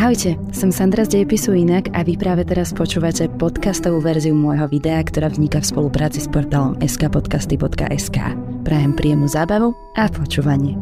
Ahojte, som Sandra z Dejepisu Inak a vy práve teraz počúvate podcastovú verziu môjho videa, ktorá vzniká v spolupráci s portálom skpodcasty.sk. Prajem príjemnú zábavu a počúvanie.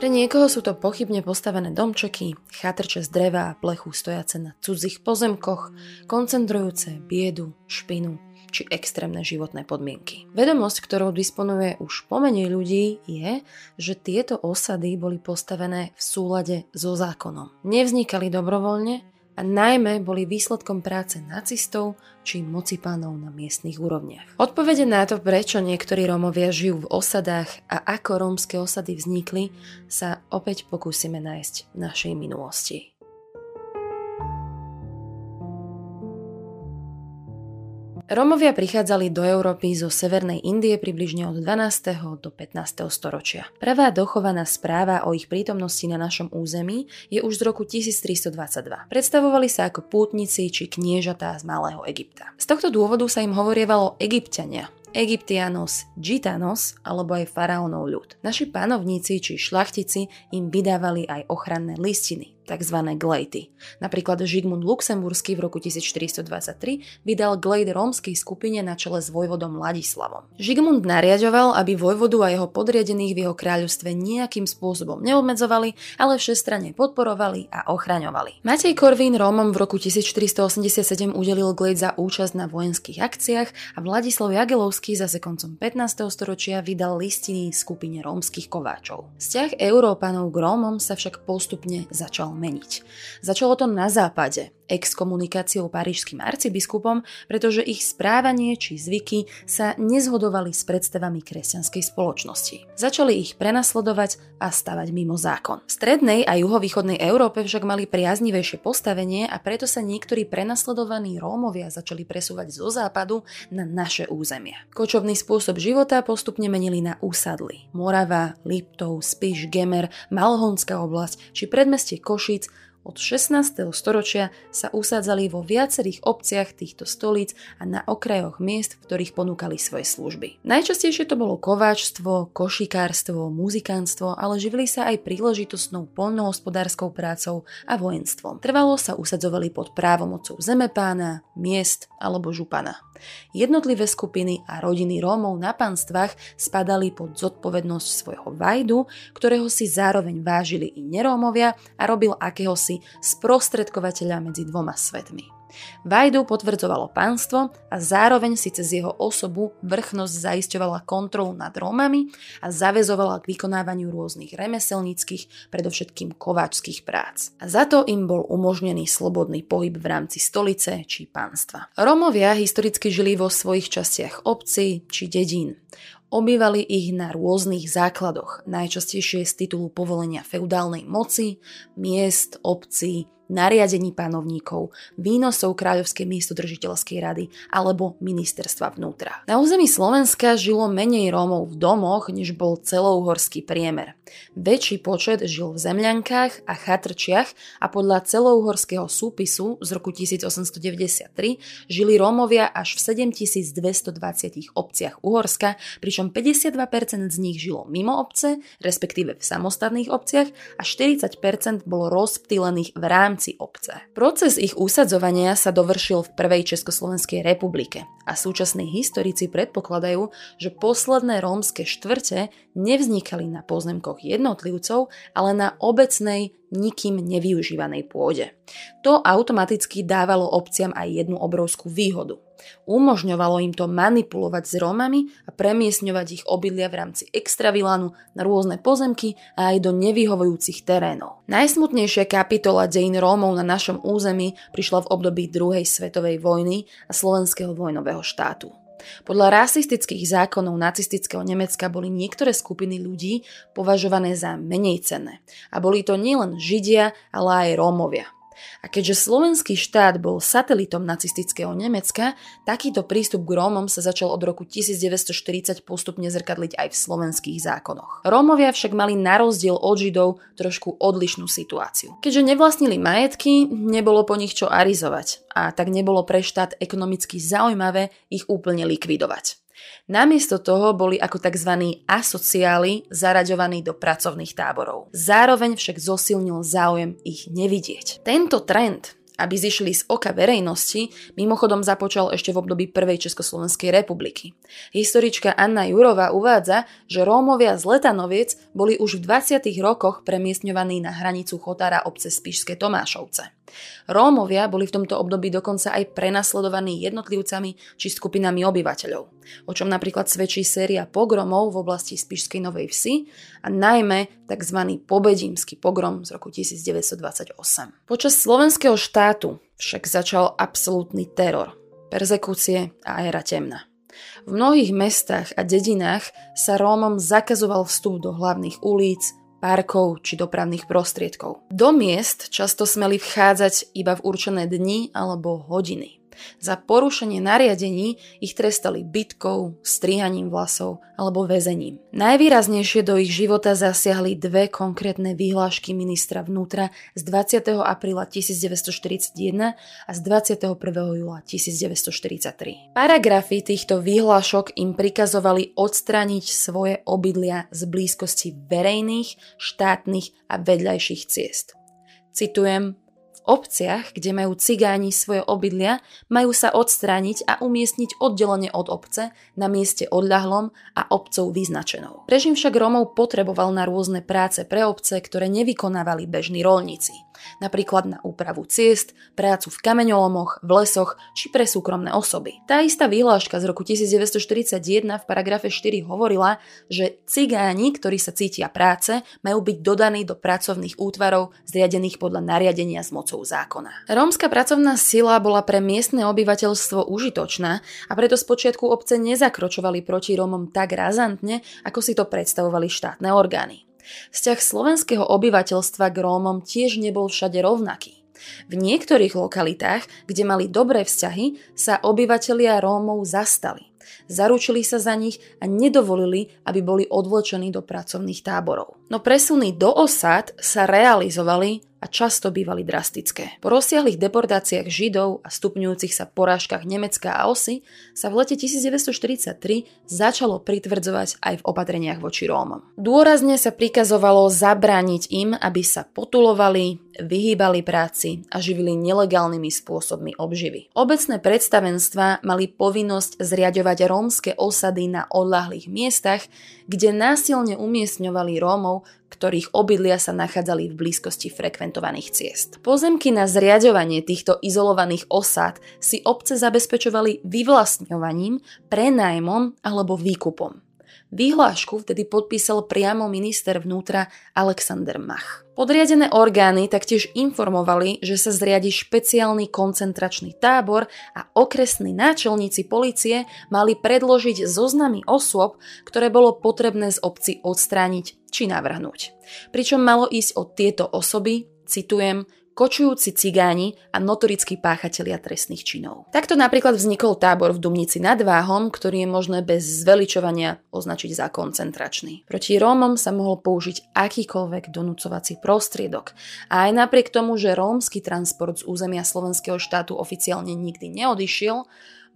Pre niekoho sú to pochybne postavené domčeky, chatrče z dreva a plechu stojace na cudzích pozemkoch, koncentrujúce biedu, špinu či extrémne životné podmienky. Vedomosť, ktorou disponuje už pomenej ľudí, je, že tieto osady boli postavené v súlade so zákonom. Nevznikali dobrovoľne a najmä boli výsledkom práce nacistov či mocipánov na miestnych úrovniach. Odpovede na to, prečo niektorí Rómovia žijú v osadách a ako rómske osady vznikli, sa opäť pokúsime nájsť v našej minulosti. Rómovia prichádzali do Európy zo Severnej Indie približne od 12. do 15. storočia. Prvá dochovaná správa o ich prítomnosti na našom území je už z roku 1322. Predstavovali sa ako pútnici či kniežatá z Malého Egypta. Z tohto dôvodu sa im hovorievalo Egyptiania, Egyptianos, Gitanos alebo aj faraónov ľud. Naši panovníci či šlachtici im vydávali aj ochranné listiny, tzv. glejty. Napríklad Žigmund Luxemburský v roku 1423 vydal glejt rómskej skupine na čele s vojvodom Ladislavom. Žigmund nariadoval, aby vojvodu a jeho podriadených v jeho kráľovstve nejakým spôsobom neobmedzovali, ale všestranne podporovali a ochraňovali. Matej Korvín Rómom v roku 1487 udelil glejt za účasť na vojenských akciách a Vladislav Jagelovský zase koncom 15. storočia vydal listiny skupine rómskych kováčov. Vzťah Európanov k Rómom sa však postupne začal meniť. Začalo to na západe, exkomunikáciou parížským arcibiskupom, pretože ich správanie či zvyky sa nezhodovali s predstavami kresťanskej spoločnosti. Začali ich prenasledovať a stavať mimo zákon. V strednej a juhovýchodnej Európe však mali priaznivejšie postavenie a preto sa niektorí prenasledovaní Rómovia začali presúvať zo západu na naše územia. Kočovný spôsob života postupne menili na úsadly. Morava, Liptov, Spiš, Gemer, Malhonská oblasť či predmestie Košic od 16. storočia sa usádzali vo viacerých obciach týchto stolíc a na okrajoch miest, v ktorých ponúkali svoje služby. Najčastejšie to bolo kováčstvo, košikárstvo, muzikánstvo, ale živili sa aj príležitostnou poľnohospodárskou prácou a vojenstvom. Trvalo sa usadzovali pod právomocou zemepána, miest alebo župana. Jednotlivé skupiny a rodiny Rómov na panstvách spadali pod zodpovednosť svojho vajdu, ktorého si zároveň vážili i nerómovia a robil akéhosi sprostredkovateľa medzi dvoma svetmi. Vajdu potvrdzovalo pánstvo a zároveň si cez jeho osobu vrchnosť zaisťovala kontrolu nad Rómami a zavezovala k vykonávaniu rôznych remeselníckých, predovšetkým kováčských prác. A za to im bol umožnený slobodný pohyb v rámci stolice či pánstva. Rómovia historicky žili vo svojich častiach obcí či dedín. Obývali ich na rôznych základoch, najčastejšie z titulu povolenia feudálnej moci, miest, obcí, nariadení panovníkov, výnosov Kráľovskej miestodržiteľskej rady alebo ministerstva vnútra. Na území Slovenska žilo menej Rómov v domoch, než bol celouhorský priemer. Väčší počet žil v zemľankách a chatrčiach a podľa celouhorského súpisu z roku 1893 žili Rómovia až v 7220 obciach Uhorska, pričom 52% z nich žilo mimo obce, respektíve v samostatných obciach a 40% bolo rozptýlených v rámci rámci obce. Proces ich usadzovania sa dovršil v prvej Československej republike a súčasní historici predpokladajú, že posledné rómske štvrte nevznikali na pozemkoch jednotlivcov, ale na obecnej nikým nevyužívanej pôde. To automaticky dávalo obciam aj jednu obrovskú výhodu. Umožňovalo im to manipulovať s Rómami a premiesňovať ich obydlia v rámci extravilánu na rôzne pozemky a aj do nevyhovujúcich terénov. Najsmutnejšia kapitola dejín Rómov na našom území prišla v období druhej svetovej vojny a slovenského vojnového štátu. Podľa rasistických zákonov nacistického Nemecka boli niektoré skupiny ľudí považované za menej cenné. A boli to nielen Židia, ale aj Rómovia. A keďže slovenský štát bol satelitom nacistického Nemecka, takýto prístup k Rómom sa začal od roku 1940 postupne zrkadliť aj v slovenských zákonoch. Rómovia však mali na rozdiel od Židov trošku odlišnú situáciu. Keďže nevlastnili majetky, nebolo po nich čo arizovať a tak nebolo pre štát ekonomicky zaujímavé ich úplne likvidovať. Namiesto toho boli ako tzv. asociáli zaraďovaní do pracovných táborov. Zároveň však zosilnil záujem ich nevidieť. Tento trend aby zišli z oka verejnosti, mimochodom započal ešte v období Prvej Československej republiky. Historička Anna Jurová uvádza, že Rómovia z Letanoviec boli už v 20. rokoch premiestňovaní na hranicu Chotára obce Spišské Tomášovce. Rómovia boli v tomto období dokonca aj prenasledovaní jednotlivcami či skupinami obyvateľov, o čom napríklad svedčí séria pogromov v oblasti Spišskej Novej Vsi a najmä tzv. pobedímsky pogrom z roku 1928. Počas slovenského štátu však začal absolútny teror, perzekúcie a éra temna. V mnohých mestách a dedinách sa Rómom zakazoval vstup do hlavných ulic, parkov či dopravných prostriedkov. Do miest často smeli vchádzať iba v určené dni alebo hodiny. Za porušenie nariadení ich trestali bytkou, strihaním vlasov alebo väzením. Najvýraznejšie do ich života zasiahli dve konkrétne vyhlášky ministra vnútra z 20. apríla 1941 a z 21. júla 1943. Paragrafy týchto vyhlášok im prikazovali odstrániť svoje obydlia z blízkosti verejných, štátnych a vedľajších ciest. Citujem, obciach, kde majú cigáni svoje obydlia, majú sa odstrániť a umiestniť oddelenie od obce na mieste odľahlom a obcov vyznačenou. Režim však Rómov potreboval na rôzne práce pre obce, ktoré nevykonávali bežní rolníci napríklad na úpravu ciest, prácu v kameňolomoch, v lesoch či pre súkromné osoby. Tá istá vyhláška z roku 1941 v paragrafe 4 hovorila, že cigáni, ktorí sa cítia práce, majú byť dodaní do pracovných útvarov zriadených podľa nariadenia s mocou zákona. Rómska pracovná sila bola pre miestne obyvateľstvo užitočná a preto spočiatku obce nezakročovali proti Rómom tak razantne, ako si to predstavovali štátne orgány. Vzťah slovenského obyvateľstva k Rómom tiež nebol všade rovnaký. V niektorých lokalitách, kde mali dobré vzťahy, sa obyvatelia Rómov zastali. Zaručili sa za nich a nedovolili, aby boli odvlečení do pracovných táborov. No presuny do osad sa realizovali a často bývali drastické. Po rozsiahlých deportáciách Židov a stupňujúcich sa porážkach Nemecka a Osy sa v lete 1943 začalo pritvrdzovať aj v opatreniach voči Rómom. Dôrazne sa prikazovalo zabrániť im, aby sa potulovali, vyhýbali práci a živili nelegálnymi spôsobmi obživy. Obecné predstavenstva mali povinnosť zriadovať rómske osady na odlahlých miestach, kde násilne umiestňovali Rómov, ktorých obydlia sa nachádzali v blízkosti frekventovaných ciest. Pozemky na zriadovanie týchto izolovaných osád si obce zabezpečovali vyvlastňovaním, prenájmom alebo výkupom. Výhlášku vtedy podpísal priamo minister vnútra Alexander Mach. Podriadené orgány taktiež informovali, že sa zriadi špeciálny koncentračný tábor a okresní náčelníci policie mali predložiť zoznamy osôb, ktoré bolo potrebné z obci odstrániť či navrhnúť. Pričom malo ísť o tieto osoby, citujem, kočujúci cigáni a notorickí páchatelia trestných činov. Takto napríklad vznikol tábor v Dumnici nad Váhom, ktorý je možné bez zveličovania označiť za koncentračný. Proti Rómom sa mohol použiť akýkoľvek donúcovací prostriedok. A aj napriek tomu, že rómsky transport z územia slovenského štátu oficiálne nikdy neodišiel,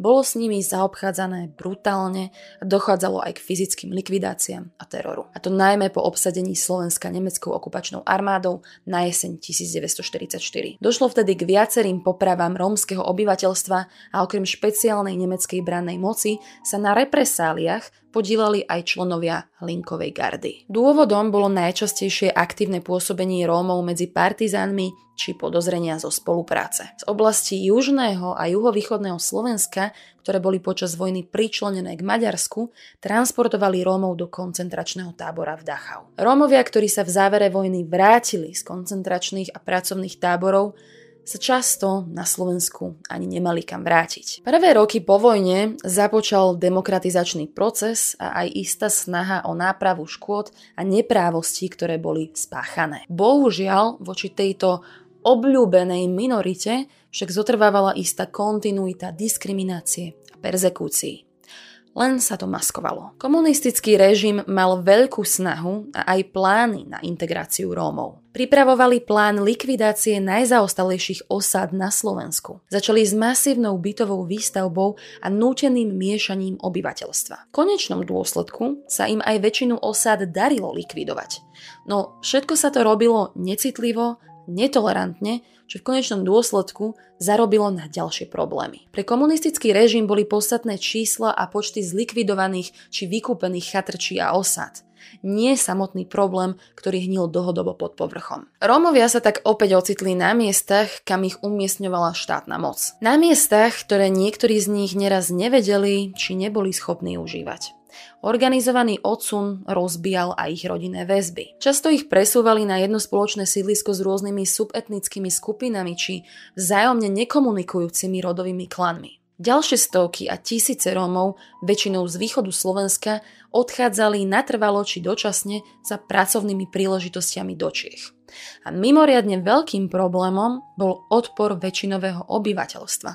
bolo s nimi zaobchádzané brutálne a dochádzalo aj k fyzickým likvidáciám a teroru. A to najmä po obsadení Slovenska nemeckou okupačnou armádou na jeseň 1944. Došlo vtedy k viacerým popravám rómskeho obyvateľstva a okrem špeciálnej nemeckej brannej moci sa na represáliách podielali aj členovia Linkovej gardy. Dôvodom bolo najčastejšie aktívne pôsobenie Rómov medzi partizánmi či podozrenia zo spolupráce. Z oblasti južného a juhovýchodného Slovenska, ktoré boli počas vojny pričlenené k Maďarsku, transportovali Rómov do koncentračného tábora v Dachau. Rómovia, ktorí sa v závere vojny vrátili z koncentračných a pracovných táborov, sa často na Slovensku ani nemali kam vrátiť. Prvé roky po vojne započal demokratizačný proces a aj istá snaha o nápravu škôd a neprávostí, ktoré boli spáchané. Bohužiaľ, voči tejto obľúbenej minorite však zotrvávala istá kontinuita diskriminácie a perzekúcií. Len sa to maskovalo. Komunistický režim mal veľkú snahu a aj plány na integráciu Rómov. Pripravovali plán likvidácie najzaostalejších osád na Slovensku. Začali s masívnou bytovou výstavbou a núteným miešaním obyvateľstva. V konečnom dôsledku sa im aj väčšinu osád darilo likvidovať. No všetko sa to robilo necitlivo, netolerantne čo v konečnom dôsledku zarobilo na ďalšie problémy. Pre komunistický režim boli podstatné čísla a počty zlikvidovaných či vykúpených chatrčí a osad nie samotný problém, ktorý hnil dlhodobo pod povrchom. Rómovia sa tak opäť ocitli na miestach, kam ich umiestňovala štátna moc. Na miestach, ktoré niektorí z nich neraz nevedeli, či neboli schopní užívať. Organizovaný odsun rozbijal aj ich rodinné väzby. Často ich presúvali na jedno spoločné sídlisko s rôznymi subetnickými skupinami či vzájomne nekomunikujúcimi rodovými klanmi. Ďalšie stovky a tisíce Rómov, väčšinou z východu Slovenska, odchádzali natrvalo či dočasne za pracovnými príležitostiami do Čiech. A mimoriadne veľkým problémom bol odpor väčšinového obyvateľstva.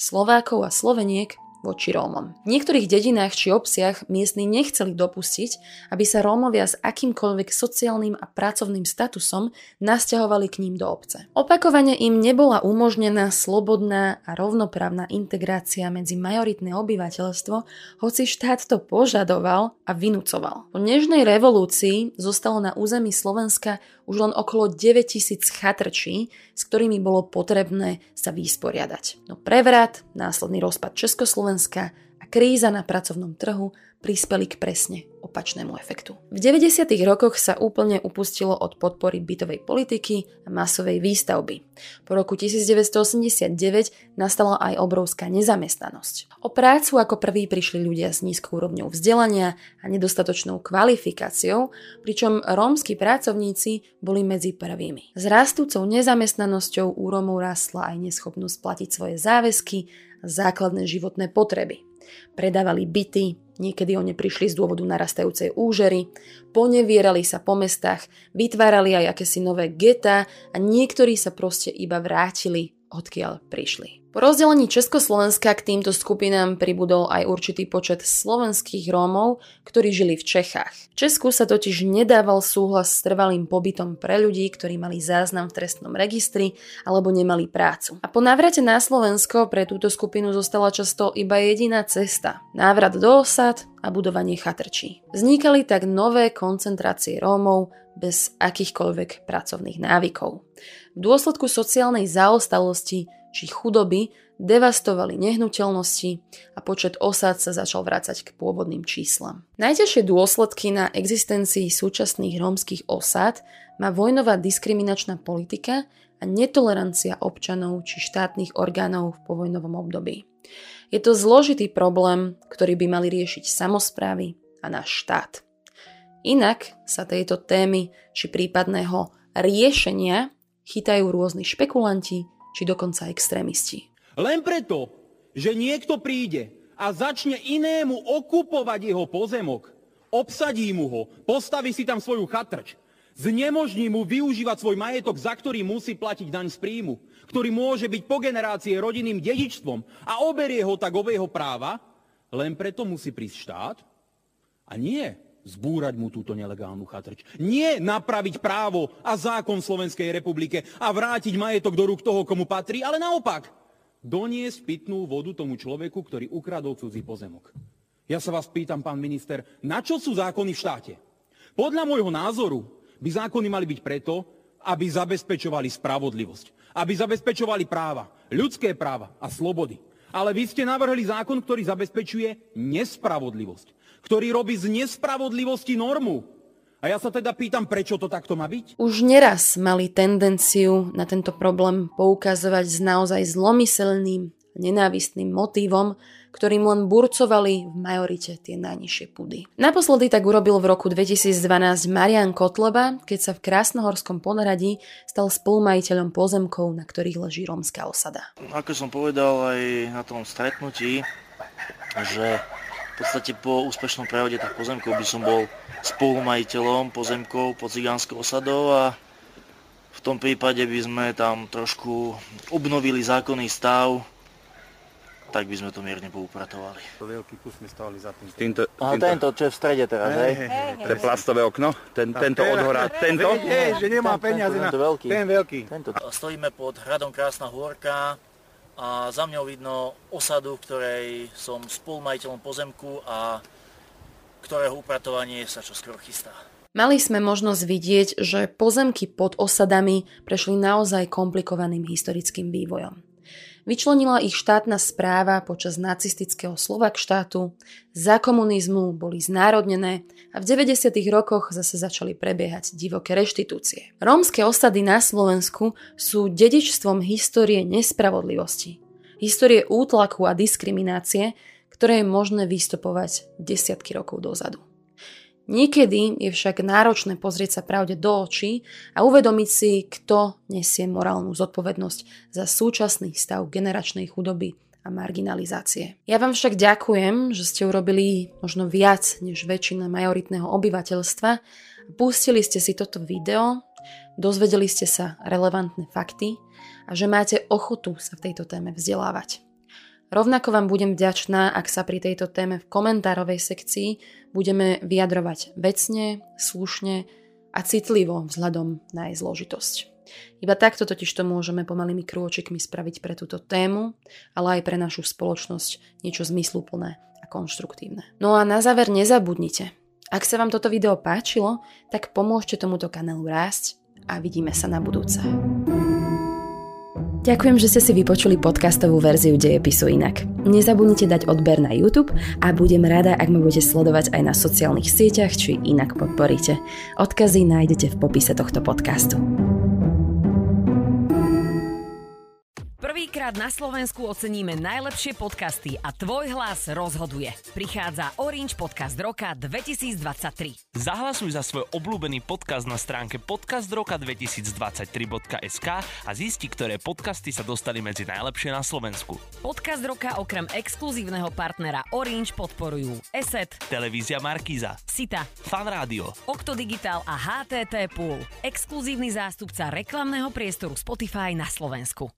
Slovákov a Sloveniek voči Rómom. V niektorých dedinách či obciach miestni nechceli dopustiť, aby sa Rómovia s akýmkoľvek sociálnym a pracovným statusom nasťahovali k ním do obce. Opakovane im nebola umožnená slobodná a rovnoprávna integrácia medzi majoritné obyvateľstvo, hoci štát to požadoval a vynúcoval. Po nežnej revolúcii zostalo na území Slovenska už len okolo 9000 chatrčí, s ktorými bolo potrebné sa vysporiadať. No prevrat, následný rozpad Československa kríza na pracovnom trhu prispeli k presne opačnému efektu. V 90. rokoch sa úplne upustilo od podpory bytovej politiky a masovej výstavby. Po roku 1989 nastala aj obrovská nezamestnanosť. O prácu ako prvý prišli ľudia s nízkou úrovňou vzdelania a nedostatočnou kvalifikáciou, pričom rómsky pracovníci boli medzi prvými. S rastúcou nezamestnanosťou u rastla aj neschopnosť platiť svoje záväzky a základné životné potreby. Predávali byty, Niekedy oni prišli z dôvodu narastajúcej úžery, ponevierali sa po mestách, vytvárali aj akési nové geta a niektorí sa proste iba vrátili, odkiaľ prišli. Po rozdelení Československa k týmto skupinám pribudol aj určitý počet slovenských Rómov, ktorí žili v Čechách. V Česku sa totiž nedával súhlas s trvalým pobytom pre ľudí, ktorí mali záznam v trestnom registri alebo nemali prácu. A po návrate na Slovensko pre túto skupinu zostala často iba jediná cesta. Návrat do osad a budovanie chatrčí. Vznikali tak nové koncentrácie Rómov bez akýchkoľvek pracovných návykov. V dôsledku sociálnej zaostalosti či chudoby devastovali nehnuteľnosti a počet osád sa začal vrácať k pôvodným číslam. Najťažšie dôsledky na existencii súčasných rómskych osád má vojnová diskriminačná politika a netolerancia občanov či štátnych orgánov v povojnovom období. Je to zložitý problém, ktorý by mali riešiť samozprávy a náš štát. Inak sa tejto témy či prípadného riešenia chytajú rôzni špekulanti, či dokonca extrémisti. Len preto, že niekto príde a začne inému okupovať jeho pozemok, obsadí mu ho, postaví si tam svoju chatrč, znemožní mu využívať svoj majetok, za ktorý musí platiť daň z príjmu, ktorý môže byť po generácie rodinným dedičstvom a oberie ho tak o jeho práva, len preto musí prísť štát? A nie zbúrať mu túto nelegálnu chatrč. Nie napraviť právo a zákon Slovenskej republike a vrátiť majetok do rúk toho, komu patrí, ale naopak doniesť pitnú vodu tomu človeku, ktorý ukradol cudzí pozemok. Ja sa vás pýtam, pán minister, na čo sú zákony v štáte? Podľa môjho názoru by zákony mali byť preto, aby zabezpečovali spravodlivosť, aby zabezpečovali práva, ľudské práva a slobody. Ale vy ste navrhli zákon, ktorý zabezpečuje nespravodlivosť ktorý robí z nespravodlivosti normu. A ja sa teda pýtam, prečo to takto má byť? Už neraz mali tendenciu na tento problém poukazovať s naozaj zlomyselným, nenávistným motívom, ktorým len burcovali v majorite tie najnižšie pudy. Naposledy tak urobil v roku 2012 Marian Kotleba, keď sa v Krásnohorskom ponaradí stal spolumajiteľom pozemkov, na ktorých leží rómska osada. Ako som povedal aj na tom stretnutí, že v podstate po úspešnom prehode tak pozemkov by som bol spolumajiteľom pozemkov pod cigánskou osadou a v tom prípade by sme tam trošku obnovili zákonný stav tak by sme to mierne poupratovali. To veľký kus sme stali za tým. Týmto, týmto, tento, čo je v strede teraz, hej? to je plastové okno, ten, tento odhorá, tento. Nie, že nemá peniaze na... tento veľký. Ten veľký. Tento. Stojíme pod hradom Krásna hôrka a za mňou vidno osadu, v ktorej som spolumajiteľom pozemku a ktorého upratovanie sa čoskoro chystá. Mali sme možnosť vidieť, že pozemky pod osadami prešli naozaj komplikovaným historickým vývojom. Vyčlenila ich štátna správa počas nacistického Slovak štátu, za komunizmu boli znárodnené a v 90. rokoch zase začali prebiehať divoké reštitúcie. Rómske osady na Slovensku sú dedičstvom histórie nespravodlivosti, histórie útlaku a diskriminácie, ktoré je možné vystupovať desiatky rokov dozadu. Niekedy je však náročné pozrieť sa pravde do očí a uvedomiť si, kto nesie morálnu zodpovednosť za súčasný stav generačnej chudoby a marginalizácie. Ja vám však ďakujem, že ste urobili možno viac než väčšina majoritného obyvateľstva. Pustili ste si toto video, dozvedeli ste sa relevantné fakty a že máte ochotu sa v tejto téme vzdelávať. Rovnako vám budem vďačná, ak sa pri tejto téme v komentárovej sekcii budeme vyjadrovať vecne, slušne a citlivo vzhľadom na jej zložitosť. Iba takto totiž to môžeme pomalými krôčikmi spraviť pre túto tému, ale aj pre našu spoločnosť niečo zmysluplné a konštruktívne. No a na záver nezabudnite, ak sa vám toto video páčilo, tak pomôžte tomuto kanálu rásť a vidíme sa na budúce. Ďakujem, že ste si vypočuli podcastovú verziu Dejepisu inak. Nezabudnite dať odber na YouTube a budem rada, ak ma budete sledovať aj na sociálnych sieťach, či inak podporíte. Odkazy nájdete v popise tohto podcastu. Prvýkrát na Slovensku oceníme najlepšie podcasty a tvoj hlas rozhoduje. Prichádza Orange Podcast Roka 2023. Zahlasuj za svoj obľúbený podcast na stránke podcastroka2023.sk a zisti, ktoré podcasty sa dostali medzi najlepšie na Slovensku. Podcast Roka okrem exkluzívneho partnera Orange podporujú ESET, Televízia Markíza, Sita, Fan Rádio, Okto Digital a HTT Pool. Exkluzívny zástupca reklamného priestoru Spotify na Slovensku.